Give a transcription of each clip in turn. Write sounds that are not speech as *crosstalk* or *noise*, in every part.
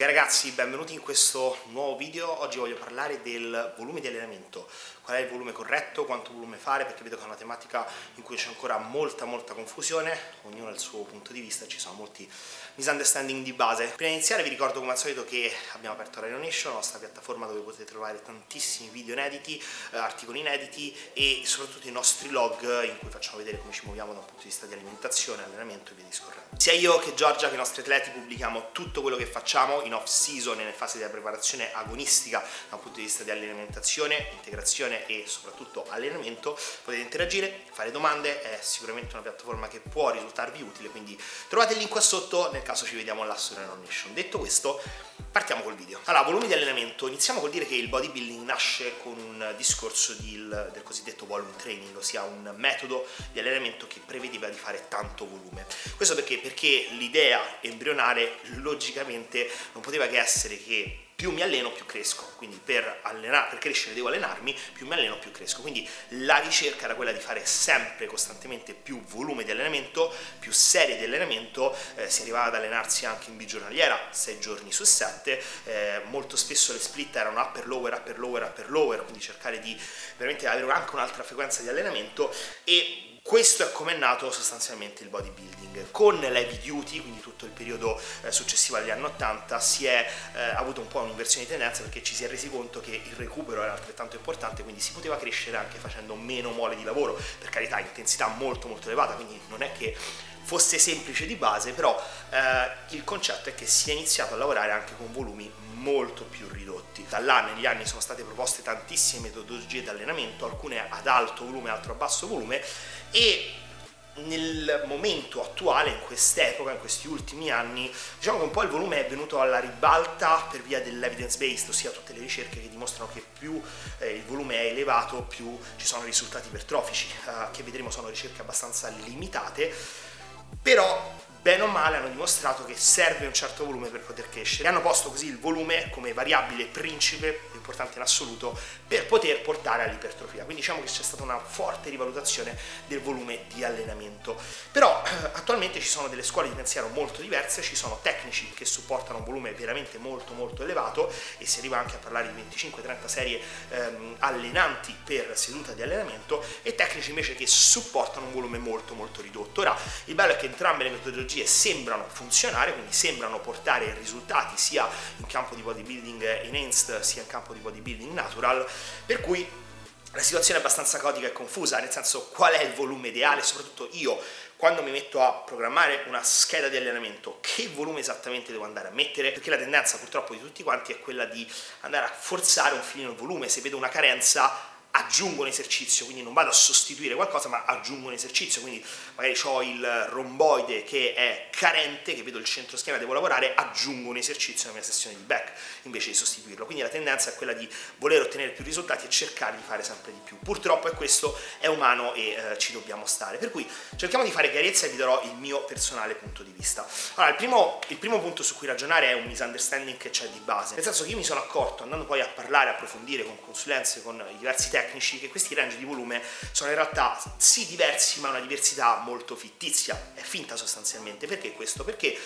Ragazzi, benvenuti in questo nuovo video. Oggi voglio parlare del volume di allenamento. Qual è il volume corretto, quanto volume fare, perché vedo che è una tematica in cui c'è ancora molta molta confusione, ognuno ha il suo punto di vista, ci sono molti misunderstanding di base. Prima di iniziare vi ricordo come al solito che abbiamo aperto Radio Nation, la nostra piattaforma dove potete trovare tantissimi video inediti, eh, articoli inediti e soprattutto i nostri log in cui facciamo vedere come ci muoviamo da un punto di vista di alimentazione, allenamento e via discorrendo. Sia io che Giorgia che i nostri atleti pubblichiamo tutto quello che facciamo in off season e in fase di preparazione agonistica da un punto di vista di alimentazione, integrazione e soprattutto allenamento. Potete interagire, fare domande, è sicuramente una piattaforma che può risultarvi utile, quindi trovate il link qua sotto nel caso ci vediamo là su Nation. Detto questo, partiamo col video. Allora, volumi di allenamento. Iniziamo col dire che il bodybuilding nasce con un discorso di, del cosiddetto volume training, ossia un metodo di allenamento che prevedeva di fare tanto volume. Questo perché? Perché l'idea embrionale logicamente non poteva che essere che più mi alleno più cresco, quindi per, allenare, per crescere devo allenarmi, più mi alleno più cresco, quindi la ricerca era quella di fare sempre costantemente più volume di allenamento, più serie di allenamento, eh, si arrivava ad allenarsi anche in bigiornaliera, 6 giorni su 7, eh, molto spesso le split erano upper lower, upper lower, upper lower, quindi cercare di veramente avere anche un'altra frequenza di allenamento. E questo è come è nato sostanzialmente il bodybuilding. Con l'heavy duty, quindi tutto il periodo eh, successivo agli anni 80, si è eh, avuto un po' un'inversione di tendenza perché ci si è resi conto che il recupero era altrettanto importante, quindi si poteva crescere anche facendo meno mole di lavoro, per carità intensità molto molto elevata, quindi non è che fosse semplice di base, però eh, il concetto è che si è iniziato a lavorare anche con volumi molto più ridotti. Da là negli anni sono state proposte tantissime metodologie di allenamento, alcune ad alto volume, altre a basso volume e nel momento attuale, in quest'epoca, in questi ultimi anni, diciamo che un po' il volume è venuto alla ribalta per via dell'evidence based, ossia tutte le ricerche che dimostrano che più eh, il volume è elevato, più ci sono risultati ipertrofici, eh, che vedremo sono ricerche abbastanza limitate, però bene o male hanno dimostrato che serve un certo volume per poter crescere. E hanno posto così il volume come variabile principe, importante in assoluto, per poter portare all'ipertrofia. Quindi diciamo che c'è stata una forte rivalutazione del volume di allenamento. Però eh, attualmente ci sono delle scuole di pensiero molto diverse, ci sono tecnici che supportano un volume veramente molto molto elevato e si arriva anche a parlare di 25-30 serie ehm, allenanti per seduta di allenamento e tecnici invece che supportano un volume molto molto ridotto. Ora, il bello è che entrambe le metodologie tecnologie sembrano funzionare, quindi sembrano portare risultati sia in campo di bodybuilding enhanced sia in campo di bodybuilding natural, per cui la situazione è abbastanza caotica e confusa, nel senso qual è il volume ideale, soprattutto io quando mi metto a programmare una scheda di allenamento, che volume esattamente devo andare a mettere, perché la tendenza purtroppo di tutti quanti è quella di andare a forzare un filino il volume, se vedo una carenza aggiungo un esercizio, quindi non vado a sostituire qualcosa, ma aggiungo un esercizio, quindi magari ho il romboide che è carente, che vedo il centro schema, devo lavorare, aggiungo un esercizio nella mia sessione di back invece di sostituirlo. Quindi la tendenza è quella di voler ottenere più risultati e cercare di fare sempre di più. Purtroppo è questo, è umano e eh, ci dobbiamo stare. Per cui cerchiamo di fare chiarezza e vi darò il mio personale punto di vista. Allora, il primo, il primo punto su cui ragionare è un misunderstanding che c'è di base, nel senso che io mi sono accorto, andando poi a parlare, approfondire con consulenze, con diversi tecnici, tecnici che questi range di volume sono in realtà sì diversi ma una diversità molto fittizia, è finta sostanzialmente. Perché questo? Perché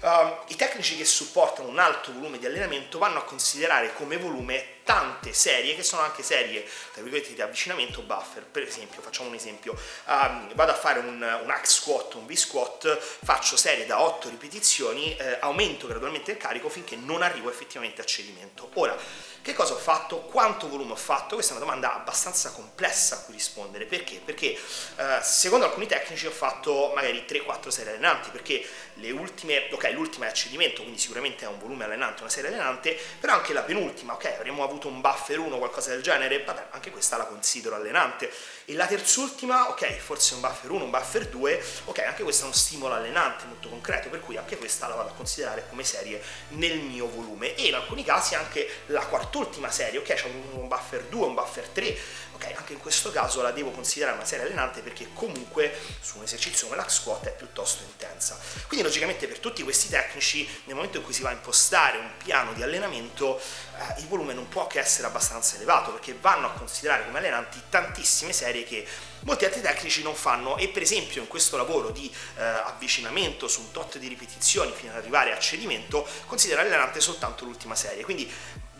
uh, i tecnici che supportano un alto volume di allenamento vanno a considerare come volume tante serie che sono anche serie tra virgolette di avvicinamento buffer per esempio facciamo un esempio um, vado a fare un, un hack squat un V squat faccio serie da 8 ripetizioni eh, aumento gradualmente il carico finché non arrivo effettivamente a cedimento ora che cosa ho fatto? Quanto volume ho fatto? Questa è una domanda abbastanza complessa a cui rispondere. Perché? Perché eh, secondo alcuni tecnici ho fatto magari 3-4 serie allenanti, perché le ultime, ok, l'ultima è a cedimento, quindi sicuramente è un volume allenante, una serie allenante, però anche la penultima, ok, avremmo avuto un buffer 1 o qualcosa del genere, vabbè, anche questa la considero allenante. E la terzultima, ok, forse un buffer 1, un buffer 2, ok, anche questo è uno stimolo allenante molto concreto, per cui anche questa la vado a considerare come serie nel mio volume. E in alcuni casi anche la quart'ultima serie, ok, c'è un buffer 2, un buffer 3, ok, anche in questo caso la devo considerare una serie allenante perché comunque su un esercizio come l'hack squat è piuttosto intensa. Quindi logicamente per tutti questi tecnici nel momento in cui si va a impostare un piano di allenamento eh, il volume non può che essere abbastanza elevato perché vanno a considerare come allenanti tantissime serie che molti altri tecnici non fanno. E per esempio in questo lavoro di eh, avvicinamento su un tot di ripetizioni fino ad arrivare a cedimento considera allenante soltanto l'ultima serie. Quindi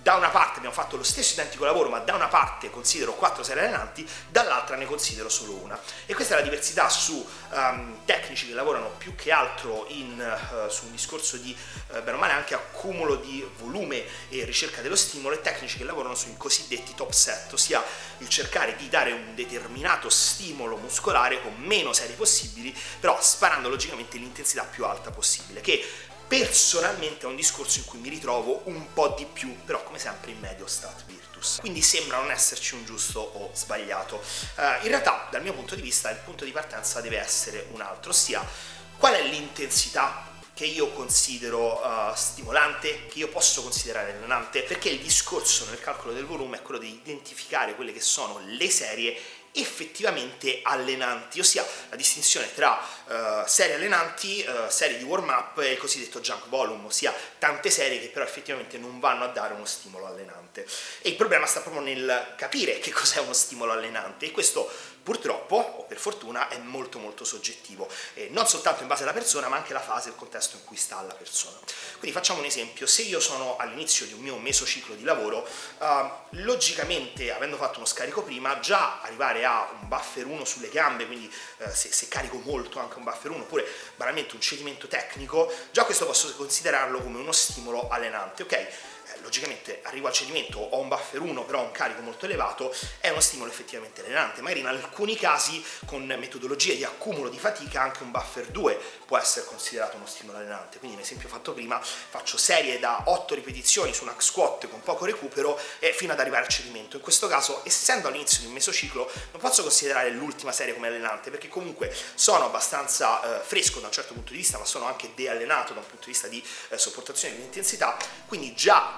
da una parte abbiamo fatto lo stesso identico lavoro, ma da una parte considero quattro serie allenanti, dall'altra ne considero solo una. E questa è la diversità su um, tecnici che lavorano più che altro in, uh, su un discorso di, uh, bene o male, anche accumulo di volume e ricerca dello stimolo, e tecnici che lavorano sui cosiddetti top set, ossia il cercare di dare un determinato stimolo muscolare con meno serie possibili, però sparando logicamente l'intensità più alta possibile, che personalmente è un discorso in cui mi ritrovo un po' di più, però come sempre in medio stat virtus. Quindi sembra non esserci un giusto o sbagliato. Uh, in realtà, dal mio punto di vista, il punto di partenza deve essere un altro, ossia qual è l'intensità che io considero uh, stimolante, che io posso considerare allenante, perché il discorso nel calcolo del volume è quello di identificare quelle che sono le serie effettivamente allenanti, ossia la distinzione tra uh, serie allenanti, uh, serie di warm up e il cosiddetto junk volume, ossia tante serie che però effettivamente non vanno a dare uno stimolo allenante. E il problema sta proprio nel capire che *laughs* cos'è uno stimolo allenante e questo purtroppo, o per fortuna, è molto molto soggettivo, eh, non soltanto in base alla persona ma anche alla fase e al contesto in cui sta la persona. Quindi facciamo un esempio, se io sono all'inizio di un mio mesociclo di lavoro, uh, logicamente avendo fatto uno scarico prima, già arrivare a un buffer 1 sulle gambe, quindi uh, se, se, carico molto anche un buffer 1, oppure banalmente un cedimento tecnico, già questo posso considerarlo come uno stimolo allenante, ok? Logicamente arrivo al cedimento, ho un buffer 1 però un carico molto elevato, è uno stimolo effettivamente allenante. Magari in alcuni casi con metodologie di accumulo di fatica anche un buffer 2 può essere considerato uno stimolo allenante. Quindi l'esempio fatto prima, faccio serie da 8 ripetizioni su un hack squat con poco recupero e fino ad arrivare al cedimento. In questo caso, essendo all'inizio di un mesociclo, non posso considerare l'ultima serie come allenante perché comunque sono abbastanza eh, fresco da un certo punto di vista, ma sono anche deallenato da un punto di vista di eh, sopportazione di intensità, quindi già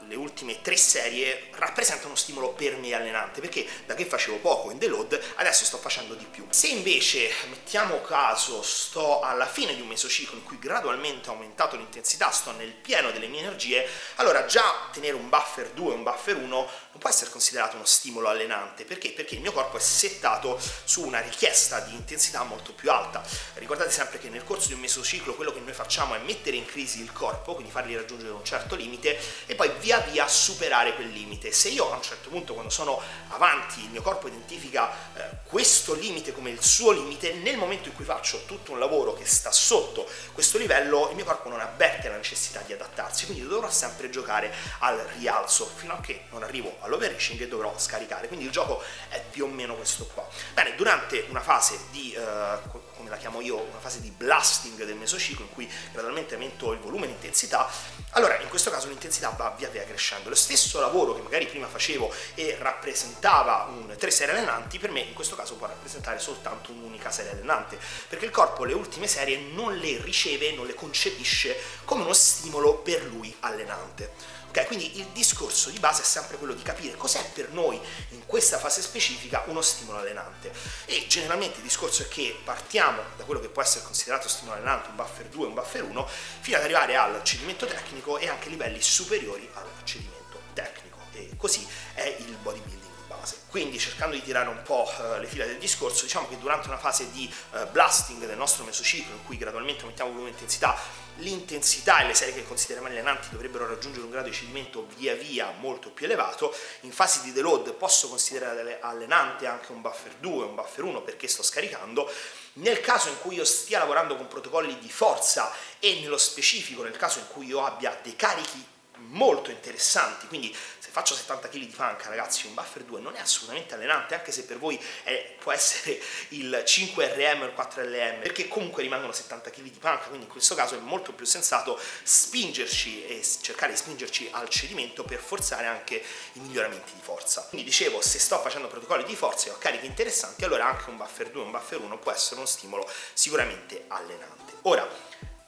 le ultime tre serie rappresentano uno stimolo per me allenante perché da che facevo poco in deload adesso sto facendo di più. Se invece mettiamo caso sto alla fine di un mesociclo in cui gradualmente ho aumentato l'intensità sto nel pieno delle mie energie allora già tenere un buffer 2 un buffer 1 non può essere considerato uno stimolo allenante. Perché? perché il mio corpo è settato su una richiesta di intensità molto più alta. Ricordate sempre che nel corso di un mesociclo quello che noi facciamo è mettere in crisi il corpo quindi fargli raggiungere un certo limite e poi via via superare quel limite. Se io a un certo punto, quando sono avanti, il mio corpo identifica eh, questo limite come il suo limite, nel momento in cui faccio tutto un lavoro che sta sotto questo livello, il mio corpo non avverte la necessità di adattarsi, quindi dovrò sempre giocare al rialzo fino a che non arrivo all'overreaching e dovrò scaricare. Quindi il gioco è più o meno questo qua. Bene, durante una fase di eh, come la chiamo io, una fase di blasting del mesociclo in cui gradualmente aumento il volume e l'intensità, allora in questo caso l'intensità va via via crescendo. Lo stesso lavoro che magari prima facevo e rappresentava un, tre serie allenanti, per me in questo caso può rappresentare soltanto un'unica serie allenante, perché il corpo le ultime serie non le riceve, non le concepisce come uno stimolo per lui allenante. Ok, quindi il discorso di base è sempre quello di capire cos'è per noi in questa fase specifica uno stimolo allenante. E generalmente il discorso è che partiamo da quello che può essere considerato stimolo allenante, un buffer 2, un buffer 1, fino ad arrivare al cedimento tecnico e anche livelli superiori al cedimento tecnico. E così è il bodybuilding base. Quindi cercando di tirare un po' uh, le fila del discorso, diciamo che durante una fase di uh, blasting del nostro mesociclo, in cui gradualmente aumentiamo volume e intensità, l'intensità e le serie che consideriamo allenanti dovrebbero raggiungere un grado di cedimento via via molto più elevato. In fase di deload posso considerare allenante anche un buffer 2, un buffer 1 perché sto scaricando. Nel caso in cui io stia lavorando con protocolli di forza e nello specifico nel caso in cui io abbia dei carichi molto interessanti, quindi faccio 70 kg di panca ragazzi un buffer 2 non è assolutamente allenante anche se per voi è, può essere il 5RM o il 4LM perché comunque rimangono 70 kg di panca quindi in questo caso è molto più sensato spingerci e cercare di spingerci al cedimento per forzare anche i miglioramenti di forza. Quindi dicevo se sto facendo protocolli di forza e ho cariche interessanti allora anche un buffer 2 un buffer 1 può essere uno stimolo sicuramente allenante. Ora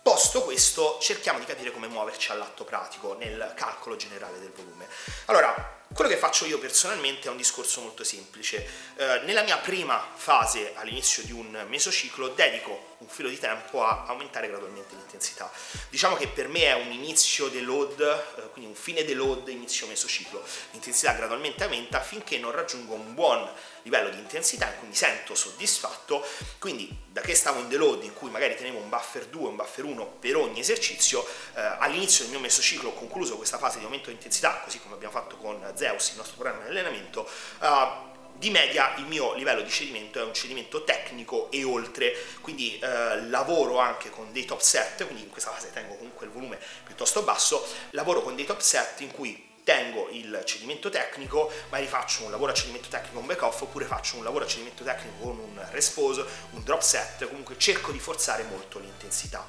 Posto questo, cerchiamo di capire come muoverci all'atto pratico nel calcolo generale del volume. Allora, Quello che faccio io personalmente è un discorso molto semplice. Eh, nella mia prima fase, all'inizio di un mesociclo, dedico un filo di tempo a aumentare gradualmente l'intensità. Diciamo che per me è un inizio del load, eh, quindi un fine del load, inizio mesociclo. L'intensità gradualmente aumenta finché non raggiungo un buon livello di intensità in cui mi sento soddisfatto, quindi da che stavo in deload in cui magari tenevo un buffer 2, un buffer 1 per ogni esercizio, eh, all'inizio del mio mesociclo ho concluso questa fase di aumento di intensità, così come abbiamo fatto con Zeus, il nostro programma di allenamento, uh, di media il mio livello di cedimento è un cedimento tecnico e oltre, quindi eh, lavoro anche con dei top set, quindi in questa fase tengo comunque il volume piuttosto basso, lavoro con dei top set in cui tengo il cedimento tecnico, magari faccio un lavoro a cedimento tecnico un back off oppure faccio un lavoro a cedimento tecnico con un respose, un drop set, comunque cerco di forzare molto l'intensità.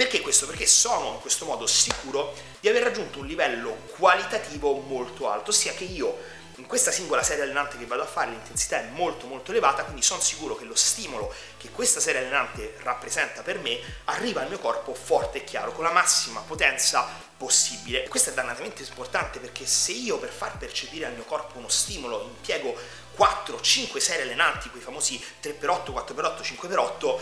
Perché questo? Perché sono in questo modo sicuro di aver raggiunto un livello qualitativo molto alto, ossia che io in questa singola serie allenante che vado a fare l'intensità è molto molto elevata, quindi sono sicuro che lo stimolo che questa serie allenante rappresenta per me arriva al mio corpo forte e chiaro, con la massima potenza possibile. Questo è dannatamente importante perché se io per far percepire al mio corpo uno stimolo impiego 4, 5 serie allenanti, quei famosi 3x8, 4x8, 5x8,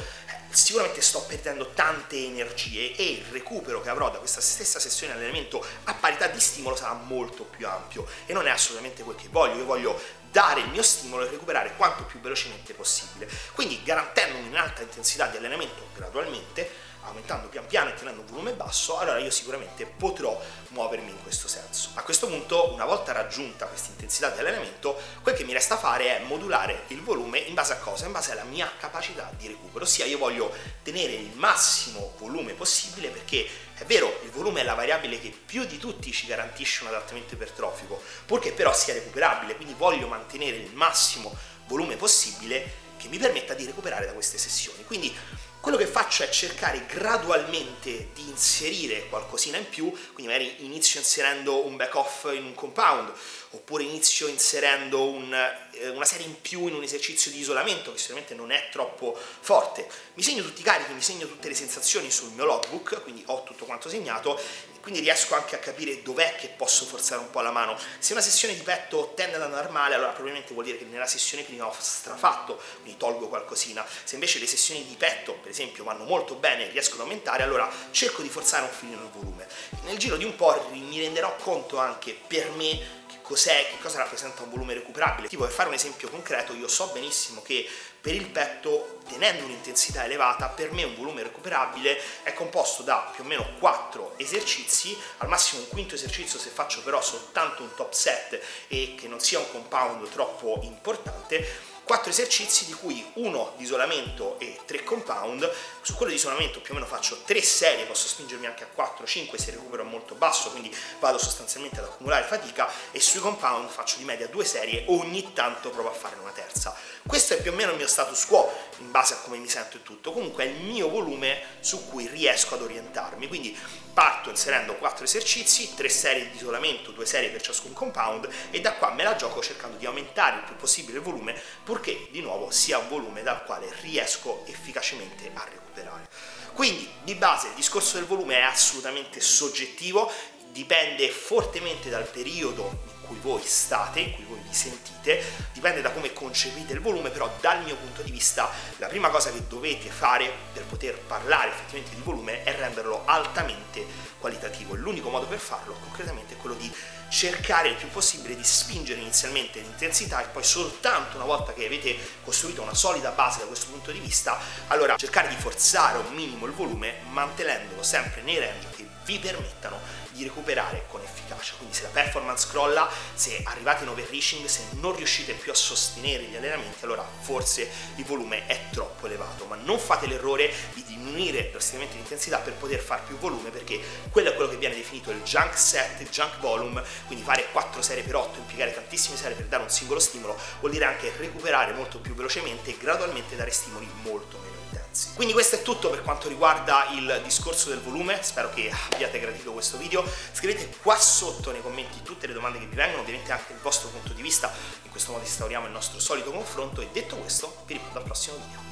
sicuramente sto perdendo tante energie e il recupero che avrò da questa stessa sessione di allenamento a parità di stimolo sarà molto più ampio e non è assolutamente quel che voglio, io voglio dare il mio stimolo e recuperare quanto più velocemente possibile. Quindi garantendo un'alta intensità di allenamento gradualmente, aumentando pian piano e tenendo un volume basso, allora io sicuramente potrò muovermi in questo senso. A questo punto, una volta raggiunta questa intensità di allenamento, quel che mi resta fare è modulare il volume in base a cosa? In base alla mia capacità di recupero, ossia io voglio tenere il massimo volume possibile perché è vero, il volume è la variabile che più di tutti ci garantisce un adattamento ipertrofico, purché però sia recuperabile, quindi voglio mantenere il massimo volume possibile che mi permetta di recuperare da queste sessioni. Quindi quello che faccio è cercare gradualmente di inserire qualcosina in più, quindi magari inizio inserendo un back off in un compound, oppure inizio inserendo un, eh, una serie in più in un esercizio di isolamento che sicuramente non è troppo forte. Mi segno tutti i carichi, mi segno tutte le sensazioni sul mio logbook, quindi ho tutto quanto segnato quindi riesco anche a capire dov'è che posso forzare un po' la mano. Se una sessione di petto tende ad andare male, allora probabilmente vuol dire che nella sessione prima ho strafatto, quindi tolgo qualcosina. Se invece le sessioni di petto, per esempio, vanno molto bene e riescono ad aumentare, allora cerco di forzare un filino il volume. Nel giro di un po' mi renderò conto anche per me cos'è, che cosa rappresenta un volume recuperabile. Tipo per fare un esempio concreto, io so benissimo che per il petto, tenendo un'intensità elevata, per me un volume recuperabile è composto da più o meno 4 esercizi, al massimo un quinto esercizio se faccio però soltanto un top set e che non sia un compound troppo importante, quattro esercizi di cui uno di isolamento e tre compound. Su quello di isolamento più o meno faccio tre serie, posso spingermi anche a 4-5 se il recupero molto basso, quindi vado sostanzialmente ad accumulare fatica e sui compound faccio di media due serie, ogni tanto provo a fare una terza. Questo è più o meno il mio status quo in base a come mi sento e tutto, comunque è il mio volume su cui riesco ad orientarmi, quindi parto inserendo quattro esercizi, tre serie di isolamento, due serie per ciascun compound e da qua me la gioco cercando di aumentare il più possibile il volume purché di nuovo sia un volume dal quale riesco efficacemente a recuperare. Quindi di base il discorso del volume è assolutamente soggettivo, dipende fortemente dal periodo cui voi state, in cui voi vi sentite, dipende da come concepite il volume, però dal mio punto di vista la prima cosa che dovete fare per poter parlare effettivamente di volume è renderlo altamente qualitativo. L'unico modo per farlo concretamente è quello di cercare il più possibile di spingere inizialmente l'intensità e poi soltanto una volta che avete costruito una solida base da questo punto di vista, allora cercare di forzare un minimo il volume mantenendolo sempre nei range che vi permettano di recuperare con efficacia. Quindi se la performance crolla, se arrivate in overreaching, se non riuscite più a sostenere gli allenamenti, allora forse il volume è troppo elevato, ma non fate l'errore di diminuire drasticamente l'intensità per poter fare più volume, perché quello è quello che viene definito il junk set, il junk volume, quindi fare 4 serie per 8, impiegare tantissime serie per dare un singolo stimolo, vuol dire anche recuperare molto più velocemente e gradualmente dare stimoli molto meno intensi. Quindi questo è tutto per quanto riguarda il discorso del volume, spero che abbiate gradito questo video, scrivete qua sotto nei commenti tutte le domande che vi vengono, ovviamente anche il vostro punto di vista, in questo modo instauriamo il nostro solito confronto e detto questo vi ripeto al prossimo video.